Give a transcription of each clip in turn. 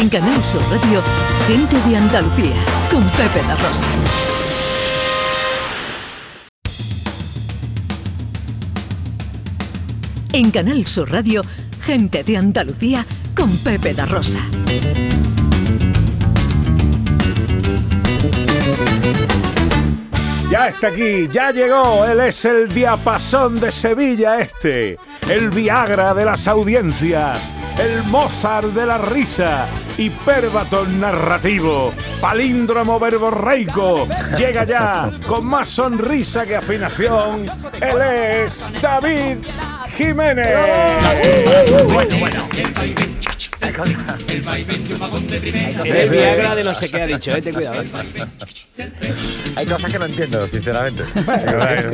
En Canal Sur Radio, Gente de Andalucía, con Pepe La Rosa. En Canal Sur Radio, Gente de Andalucía, con Pepe Da Rosa. Ya está aquí, ya llegó, él es el diapasón de Sevilla este, el Viagra de las audiencias, el Mozart de la risa, hiperbatón narrativo, palíndromo verborreico, llega ya con más sonrisa que afinación, él es David Jiménez. Bueno, bueno. El Viagra de no sé qué ha dicho, eh, ten cuidado. Hay cosas que no entiendo, sinceramente.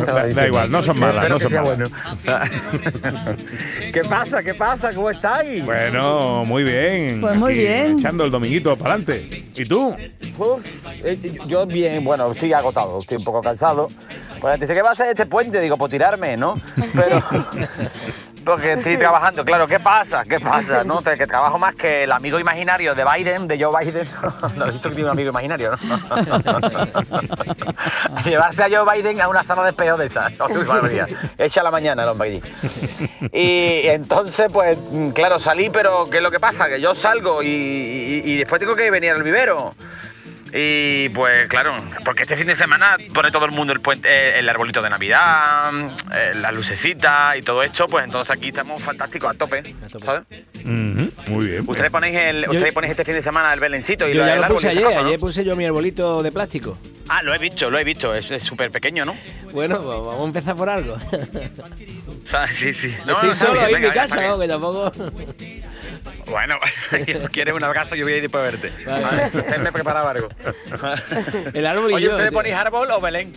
Da, da igual, no son malas, no son malas. bueno. ¿Qué pasa? ¿Qué pasa? ¿Cómo estáis? Bueno, muy bien. Pues muy Aquí bien. Echando el dominguito para adelante. ¿Y tú? Uf, eh, yo bien, bueno, estoy agotado, estoy un poco cansado. Pues dice, ¿qué va a ser este puente? Digo, pues tirarme, ¿no? Pero... Porque estoy trabajando, claro, ¿qué pasa? ¿Qué pasa? ¿No? Que trabajo más que el amigo imaginario de Biden, de Joe Biden. ¿No visto que tiene un amigo imaginario, no? Llevarse a Joe Biden a una sala de espejo de esas. Echa la mañana el hombre allí. Y entonces, pues, mm, claro, salí, pero ¿qué es lo que pasa? Que yo salgo y, y- y después tengo que venir al vivero. Y pues claro, porque este fin de semana pone todo el mundo el puente, eh, el arbolito de Navidad, eh, las lucecitas y todo esto, pues entonces aquí estamos fantásticos a tope. tope. ¿sabes? Muy bien. pues. Ustedes ponéis el, ustedes ponéis este fin de semana el belencito y Yo lo- ya el lo árbol puse ayer, cosa, ¿no? ayer puse yo mi arbolito de plástico. Ah, lo he visto, lo he visto, es súper pequeño, ¿no? Bueno, pues vamos a empezar por algo. O sea, sí, sí. No, Estoy no, solo ahí en mi casa. ¿no? Que tampoco. Bueno, quieres un abrazo, yo voy a ir después a verte. Vale. Me preparaba algo. El árbol y Oye, yo. ¿ustedes tío. ponéis árbol o Belén?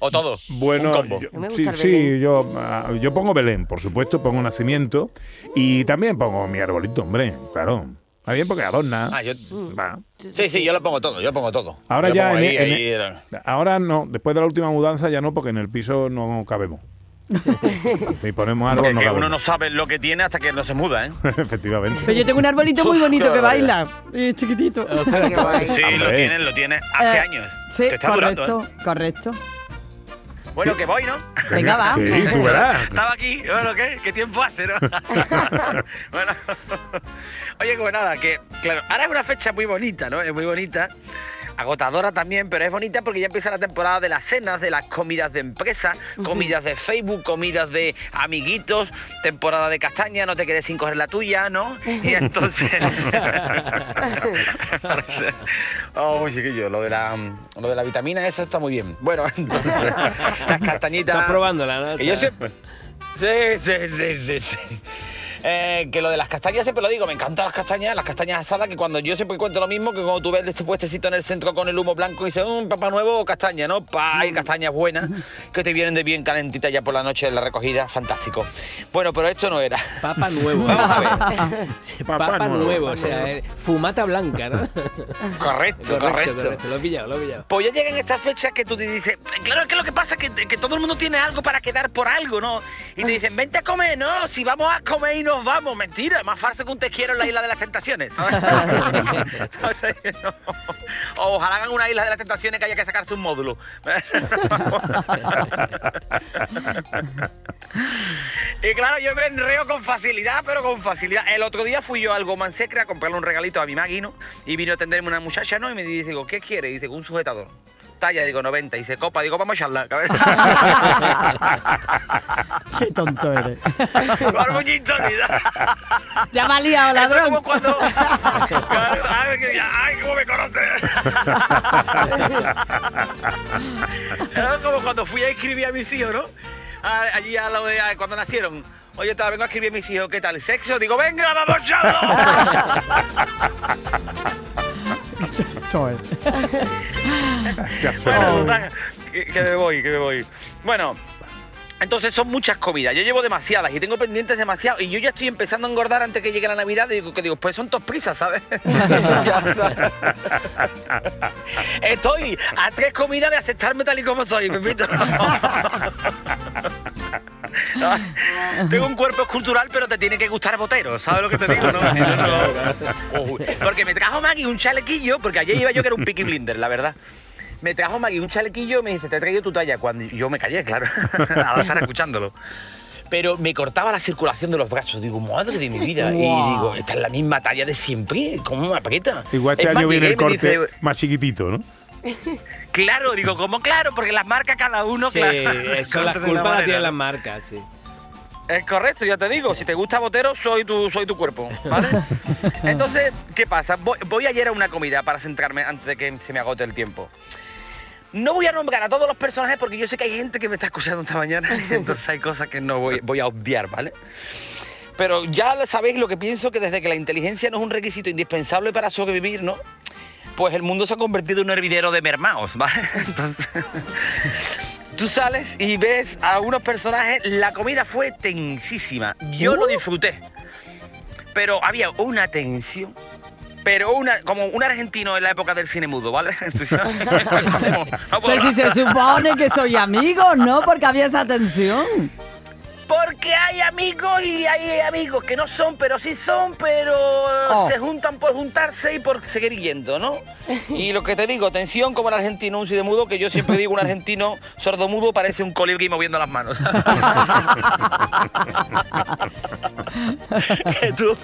¿O todo? Bueno, Un combo. yo- No me sí, el sí, yo, ah, yo pongo Belén, por supuesto, pongo nacimiento y también pongo mi arbolito, hombre, claro. Está bien porque adorna. Ah, yo- Va. Sí, sí, yo lo pongo todo, yo pongo todo. Ahora Yo ya pongo en, ahí- en- ahí- ahora no, después de la última mudanza ya no, porque en el piso no cabemos. si ponemos Porque árbol no que uno no sabe lo que tiene hasta que no se muda, ¿eh? Efectivamente. Pero yo tengo un arbolito muy bonito que baila. Es chiquitito. Sí, lo Hombre. tiene, lo tiene hace Eh, años. Sí, Te está durando, correcto, correcto. ¿eh? Bueno, que voy, ¿no? Venga, va. Sí, tú verás. Estaba aquí, bueno, ¿qué? ¿Qué tiempo hace, no? bueno, oye, como nada, que, claro, ahora es una fecha muy bonita, ¿no? Es muy bonita, agotadora también, pero es bonita porque ya empieza la temporada de las cenas, de las comidas de empresa, comidas de Facebook, comidas de amiguitos, temporada de castaña, no te quedes sin coger la tuya, ¿no? Y entonces... oh, chiquillo, lo de la, lo de la vitamina esa está muy bien. Bueno, entonces, las castañitas... Estás probándola, ¿no? Que yo siempre. Sí, sí, sí, sí. sí. Eh, que lo de las castañas siempre lo digo, me encantan las castañas, las castañas asadas, que cuando yo siempre cuento lo mismo, que cuando tú ves este puestecito en el centro con el humo blanco y dices, un papá nuevo o castaña, ¿no? Pa, hay castañas buenas que te vienen de bien calentitas ya por la noche de la recogida, fantástico. Bueno, pero esto no era. Papa nuevo. Vamos a ver. Sí, Papa Papa, nuevo. nuevo, o sea, eh, fumata blanca, ¿no? Correcto, correcto. Lo he pillado, lo he pillado. Pues ya llegan estas fechas que tú te dices, claro, es que lo que pasa es que, que todo el mundo tiene algo para quedar por algo, ¿no? Y te dicen, vente a comer, no, si vamos a comer y nos vamos, mentira, más falso que un te quiero en la isla de las tentaciones. ojalá hagan una isla de las tentaciones que haya que sacarse un módulo. y claro, yo me enreo con facilidad, pero con facilidad. El otro día fui yo al Goman Secre a comprarle un regalito a mi Magui, ¿no? Y vino a atenderme una muchacha, ¿no? Y me dice, digo, ¿qué quiere? Y dice, un sujetador. Talla, digo, 90. Y se copa, digo, vamos a charlar. Qué tonto eres. Ya me ha liado, ladrón. como cuando. Ay, que- ay, cómo me conoces. Era como cuando fui a escribir a mis hijos, ¿no? Allí a lo de cuando nacieron. Oye, te vengo a escribir a mis hijos, ¿qué tal? ¿Sexo? Digo, venga, vamos, charlo. Tonto eres. Ya sé. Bueno, total, que, que me voy, que me voy. Bueno, entonces son muchas comidas. Yo llevo demasiadas y tengo pendientes demasiado. Y yo ya estoy empezando a engordar antes que llegue la Navidad. Y digo, que digo, pues son tos prisas, ¿sabes? estoy a tres comidas de aceptarme tal y como soy, Pepito. No, Tengo un cuerpo escultural, pero te tiene que gustar botero, ¿sabes lo que te digo? No, no. Uy, Porque me trajo Maggie un chalequillo, porque ayer iba yo que era un picky blinder, la verdad. Me trajo Maggie un chalequillo y me dice, te he traído tu talla. Cuando yo me callé, claro, al estar escuchándolo. Pero me cortaba la circulación de los brazos. Digo, madre de mi vida. Y digo, esta es la misma talla de siempre. ¿Cómo me aprieta? Igual este año viene el corte dice, más chiquitito, ¿no? Claro, digo, ¿cómo claro? Porque las marcas cada uno, Sí, claro. eso las de una culpas las manera, tienen las marcas, sí. Es correcto, ya te digo, si te gusta Botero, soy tu, soy tu cuerpo, ¿vale? Entonces, ¿qué pasa? Voy, voy ayer a una comida para centrarme antes de que se me agote el tiempo. No voy a nombrar a todos los personajes porque yo sé que hay gente que me está escuchando esta mañana, entonces hay cosas que no voy, voy a obviar, ¿vale? Pero ya sabéis lo que pienso, que desde que la inteligencia no es un requisito indispensable para sobrevivir, ¿no? Pues el mundo se ha convertido en un hervidero de mermaos, ¿vale? Entonces, Tú sales y ves a unos personajes, la comida fue tensísima. Yo lo disfruté. Pero había una tensión. Pero una, como un argentino en la época del cine mudo, ¿vale? Entonces, no puedo si se supone que soy amigo, ¿no? Porque había esa tensión. Porque hay amigos y hay amigos que no son, pero sí son, pero Oh. se juntan por juntarse y por seguir yendo, ¿no? Y lo que te digo, tensión como el argentino un mudo, que yo siempre digo un argentino sordomudo parece un colibrí moviendo las manos. que tú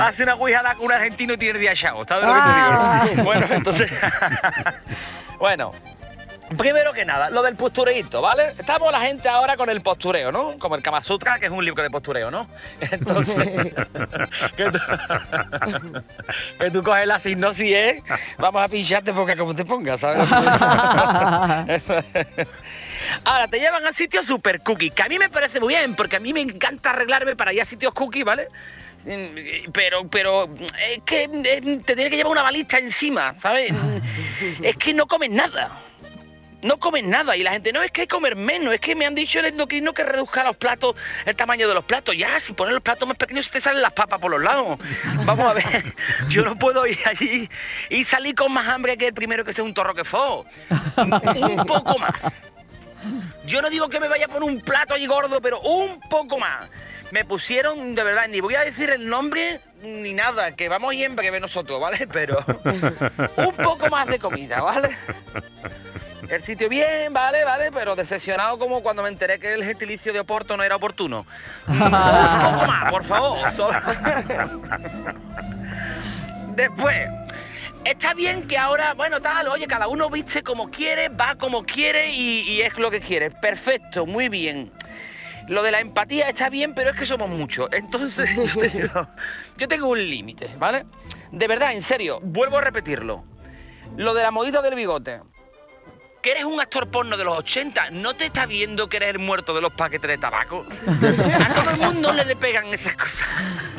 haces una guijada con un argentino y tienes día chao, ¿sabes lo que te Ah. digo? Bueno, entonces... bueno, Primero que nada, lo del postureíto, ¿vale? Estamos la gente ahora con el postureo, ¿no? Como el Kama Sutra, que es un libro de postureo, ¿no? Entonces, que, tú, que tú coges la sinopsis, ¿eh? Vamos a pincharte porque como te pongas, ¿sabes? Ahora, te llevan a sitios super cookies, que a mí me parece muy bien, porque a mí me encanta arreglarme para ir a sitios cookies, ¿vale? Mm, Pero, pero es que eh, te tiene que llevar una balista encima, ¿sabes? Es que no comes nada. No comen nada y la gente no es que hay que comer menos, es que me han dicho el endocrino que reduzca los platos, el tamaño de los platos. Ya, si pones los platos más pequeños se te salen las papas por los lados. Vamos a ver, yo no puedo ir allí y salir con más hambre que el primero que sea un torro que fue. Un poco más. Yo no digo que me vaya a poner un plato allí gordo, pero un poco más. Me pusieron, de verdad, ni voy a decir el nombre ni nada, que vamos a ir en breve nosotros, ¿vale? Pero un poco más de comida, ¿vale? El sitio bien, vale, vale, pero decepcionado como cuando me enteré que el gentilicio de Oporto no era oportuno. Un poco más, por favor. Solo- Después, está bien que ahora, bueno, tal, oye, cada uno viste como quiere, va como quiere y, y es lo que quiere. Perfecto, muy bien. Lo de la empatía está bien, pero es que somos muchos. Entonces, yo, te digo, yo tengo un límite, ¿vale? De verdad, en serio, vuelvo a repetirlo. Lo de la modita del bigote. Que eres un actor porno de los 80, ¿no te está viendo que eres el muerto de los paquetes de tabaco? A todo el mundo le, le pegan esas cosas.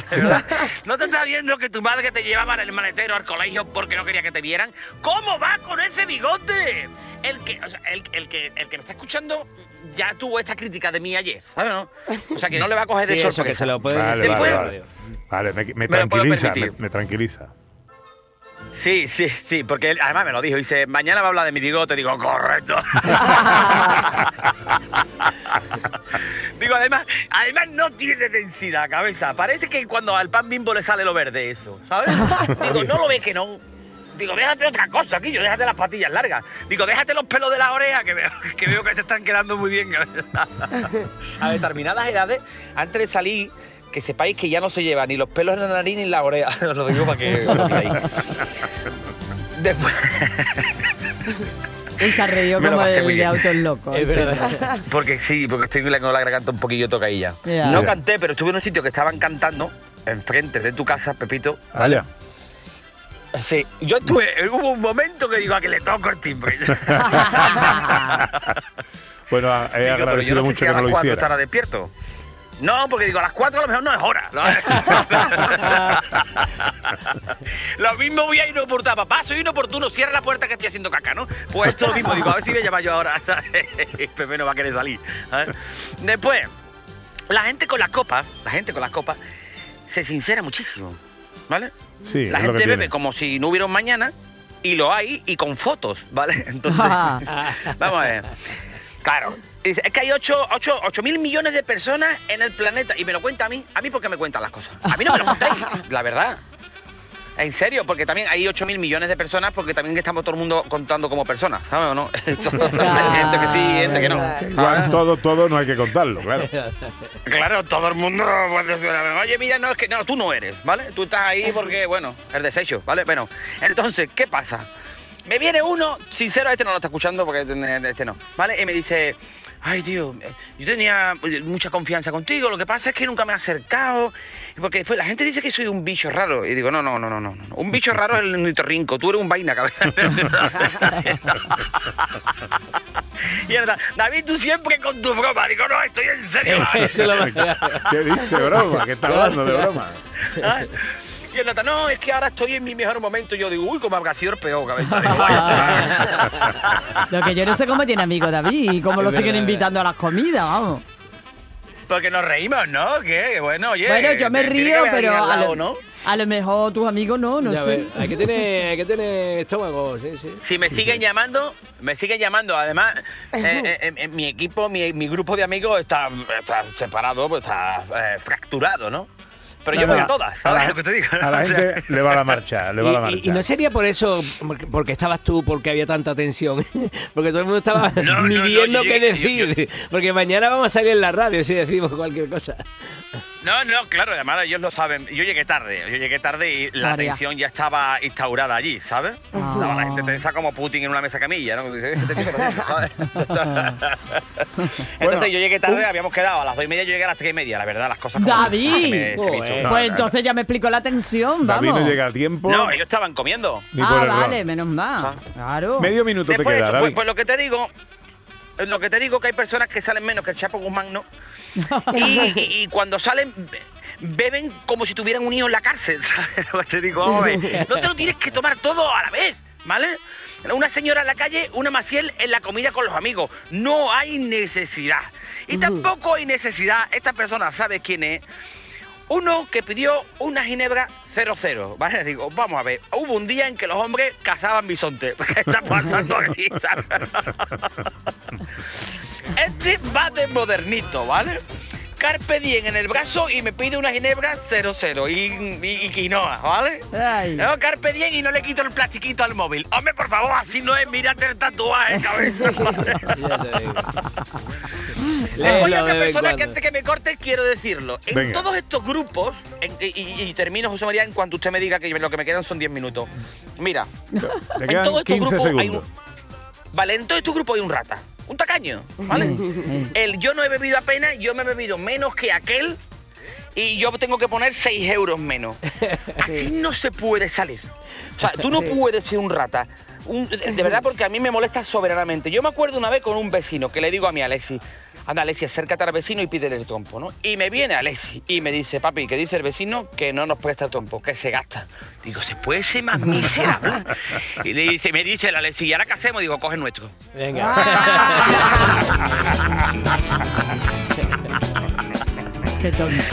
¿De verdad? ¿No te está viendo que tu madre te llevaba en el maletero al colegio porque no quería que te vieran? ¿Cómo va con ese bigote? El que, o sea, el, el que, el que me está escuchando ya tuvo esta crítica de mí ayer, ¿sabes? no? O sea, que no le va a coger de Sí, eso, sorpresa. que se lo puede Vale, decir. vale, me, me Me tranquiliza, me tranquiliza. Sí, sí, sí, porque él además me lo dijo. Dice, mañana va a hablar de mi bigote. Digo, correcto. Digo, además, además no tiene densidad, cabeza. Parece que cuando al pan bimbo le sale lo verde eso, ¿sabes? Digo, no lo ves que no. Digo, déjate otra cosa, Quillo, déjate las patillas largas. Digo, déjate los pelos de la oreja, que veo que, veo que te están quedando muy bien. A determinadas edades, antes de salir, que sepáis que ya no se lleva ni los pelos en la nariz ni en la oreja. Os lo digo para que lo. Después, Y se reído Me lo como de autos locos. Es verdad. porque sí, porque estoy con la garganta un poquillo tocadilla. Ya. No canté, pero estuve en un sitio que estaban cantando, enfrente de tu casa, Pepito. Vaya. Sí, yo estuve, hubo un momento que digo a que le toco el timbre. Digo, Bueno, he agradecido no sé mucho que no lo hiciera. estará despierto. No, porque digo, a las 4 a lo mejor no es hora. lo mismo voy a inoportuno. Papá, soy inoportuno, cierra la puerta que estoy haciendo caca, ¿no? Pues esto es lo mismo, digo, a ver si me llama yo ahora. Pepe no va a querer salir. ¿sabes? Después, la gente con las copas, la gente con las copas, se sincera muchísimo, ¿vale? Sí, La gente bebe tiene. como si no hubiera un mañana y lo hay y con fotos, ¿vale? Entonces, vamos a ver. Claro, es que hay 8, mil millones de personas en el planeta. Y me lo cuenta a mí. ¿A mí por qué me cuentan las cosas? A mí no me lo contáis, la verdad. En serio, porque también hay 8 mil millones de personas, porque también estamos todo el mundo contando como personas, ¿sabes o no? gente que sí, gente que no. Igual todo, todo no hay que contarlo, claro. Claro, todo el mundo puede decir, oye, mira, no, es que no, tú no eres, ¿vale? Tú estás ahí porque, bueno, el desecho, ¿vale? Bueno, entonces, ¿qué pasa? Me viene uno, sincero, este no lo está escuchando porque este no, ¿vale? Y me dice, ay, tío, yo tenía mucha confianza contigo, lo que pasa es que nunca me he acercado, porque después la gente dice que soy un bicho raro, y digo, no, no, no, no, no, un bicho raro es el nitorrinco, tú eres un vaina, cabeza. y verdad, David, tú siempre con tu broma, digo, no, estoy en serio. ¿Qué dice broma? ¿Qué está hablando de broma? Y el no, es que ahora estoy en mi mejor momento. Yo digo, uy, como habrá sido el peor, cabeza. Lo que yo no sé cómo tiene amigo David y cómo lo siguen invitando a las comidas, vamos. Porque nos reímos, ¿no? Que bueno, oye. Bueno, yo me río, pero a lo, ¿no? a lo mejor tus amigos no, no sé. hay que tener, hay que tener estómago, sí, sí. Si me siguen llamando, me siguen llamando. Además, eh, eh, eh, mi equipo, mi, grupo de amigos está, está separado, pues está fracturado, ¿no? Pero yo voy a todas, ¿sabes a lo que te digo? A la gente le va la marcha, le va la marcha. Y, no sería por eso, porque estabas tú, porque había tanta tensión, porque todo el mundo estaba midiendo qué decir, porque mañana vamos a salir en la radio si decimos cualquier cosa. No, no, claro, además ellos lo saben. Yo llegué tarde, yo llegué tarde y la tensión ya estaba instaurada allí, ¿sabes? No, la gente tensa como Putin en una mesa camilla, ¿no? entonces yo llegué tarde, habíamos quedado a las dos y media, yo llegué a las tres y media, la verdad, las cosas como David, pues entonces ya me explicó la tensión, vamos. David no llega a tiempo. No, ellos estaban comiendo. Ah, vale, menos mal. Claro. Medio minuto te queda, David. Pues, pues lo que te digo, lo que te digo que hay personas que salen menos que el Chapo Guzmán, ¿no? Y, cuando salen beben como si tuvieran un hijo en la cárcel, ¿sabes? Te digo, no te lo tienes que tomar todo a la vez, ¿vale? Una señora en la calle, una maciel en la comida con los amigos. No hay necesidad. Y tampoco hay necesidad, esta persona sabe quién es. Uno que pidió una ginebra 00, ¿vale? Digo, vamos a ver, hubo un día en que los hombres cazaban bisonte. ¿Qué está pasando aquí? este va de modernito, ¿vale? Carpe Diem en el brazo y me pide una ginebra 00 y, y, quinoa, ¿vale? No, Carpe Diem y no le quito el plastiquito al móvil. Hombre, por favor, así no es, mírate el tatuaje, cabeza. Oye, otra persona que antes que me corte quiero decirlo. En todos estos grupos, y, termino, José María, en cuanto usted me diga que lo que me quedan son 10 minutos. Mira, en todos estos grupos hay un... Vale, en todos estos grupos hay un rata un tacaño, ¿vale? El yo no he bebido apenas, yo me he bebido menos que aquel y yo tengo que poner 6 euros menos. Así no se puede salir. O sea, tú no puedes ser un rata. De verdad, porque a mí me molesta soberanamente. Yo me acuerdo una vez con un vecino que le digo a mi Alexi, anda Alessi, acércate al vecino y pídele el trompo, ¿no? Y me viene Alessi y me dice, papi, ¿qué dice el vecino? Que no nos presta el trompo, que se gasta. Digo, ¿se puede ser más miserable? y le dice, me dice el Alessi, ¿y ahora qué hacemos? Digo, coge nuestro. Venga. Qué tonto.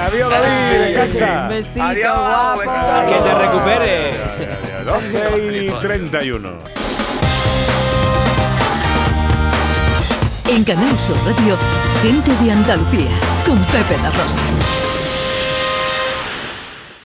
Adiós, David, descansa. Un besito, Adiós, guapo. Que te recupere. 12 y 31. En Canal Sur Radio, gente de Andalucía, con Pepe La Rosa.